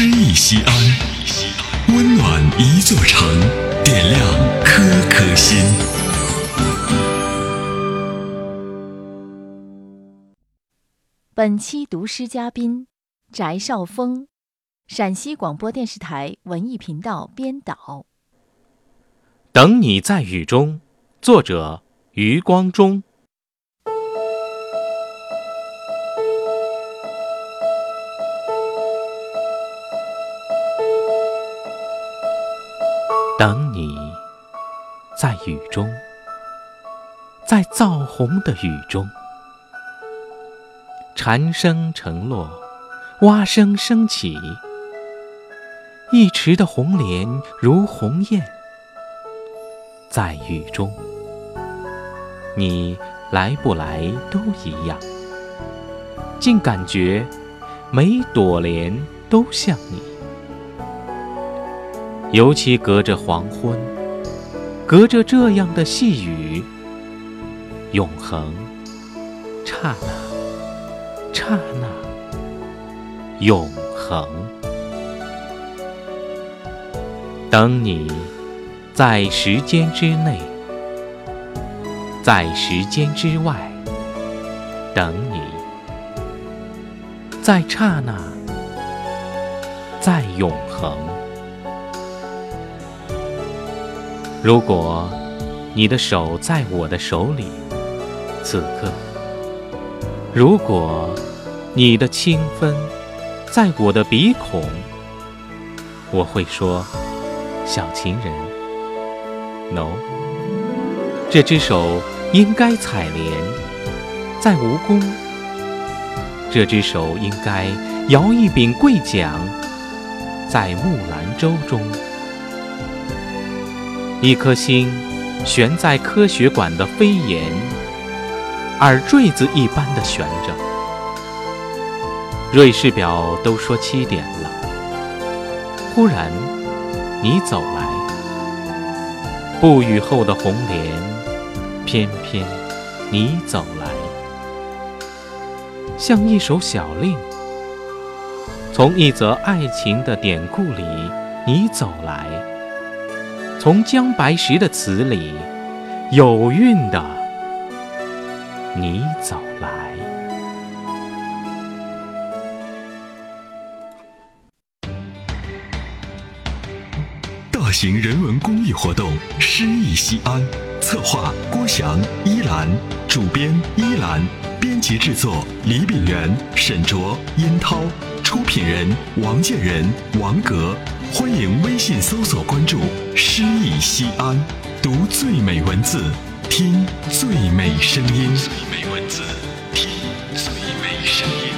诗意西安，温暖一座城，点亮颗颗心。本期读诗嘉宾：翟少峰，陕西广播电视台文艺频道编导。等你在雨中，作者余光中。等你在雨中，在燥红的雨中，蝉声成落，蛙声升起，一池的红莲如鸿雁。在雨中，你来不来都一样，竟感觉每朵莲都像你。尤其隔着黄昏，隔着这样的细雨，永恒，刹那，刹那，永恒。等你，在时间之内，在时间之外，等你，在刹那，在永恒。如果你的手在我的手里，此刻；如果你的清芬在我的鼻孔，我会说：“小情人，no。”这只手应该采莲，在蜈蚣；这只手应该摇一柄桂桨，在木兰舟中。一颗心悬在科学馆的飞檐，耳坠子一般的悬着。瑞士表都说七点了，忽然你走来，不雨后的红莲，偏偏你走来，像一首小令，从一则爱情的典故里，你走来。从姜白石的词里，有韵的你走来。大型人文公益活动《诗意西安》，策划郭翔、依兰，主编依兰，编辑制作李炳元、沈卓、殷涛，出品人王建仁、王格。欢迎微信搜索关注“诗意西安”，读最美文字，听最美声音。最美文字，听最美声音。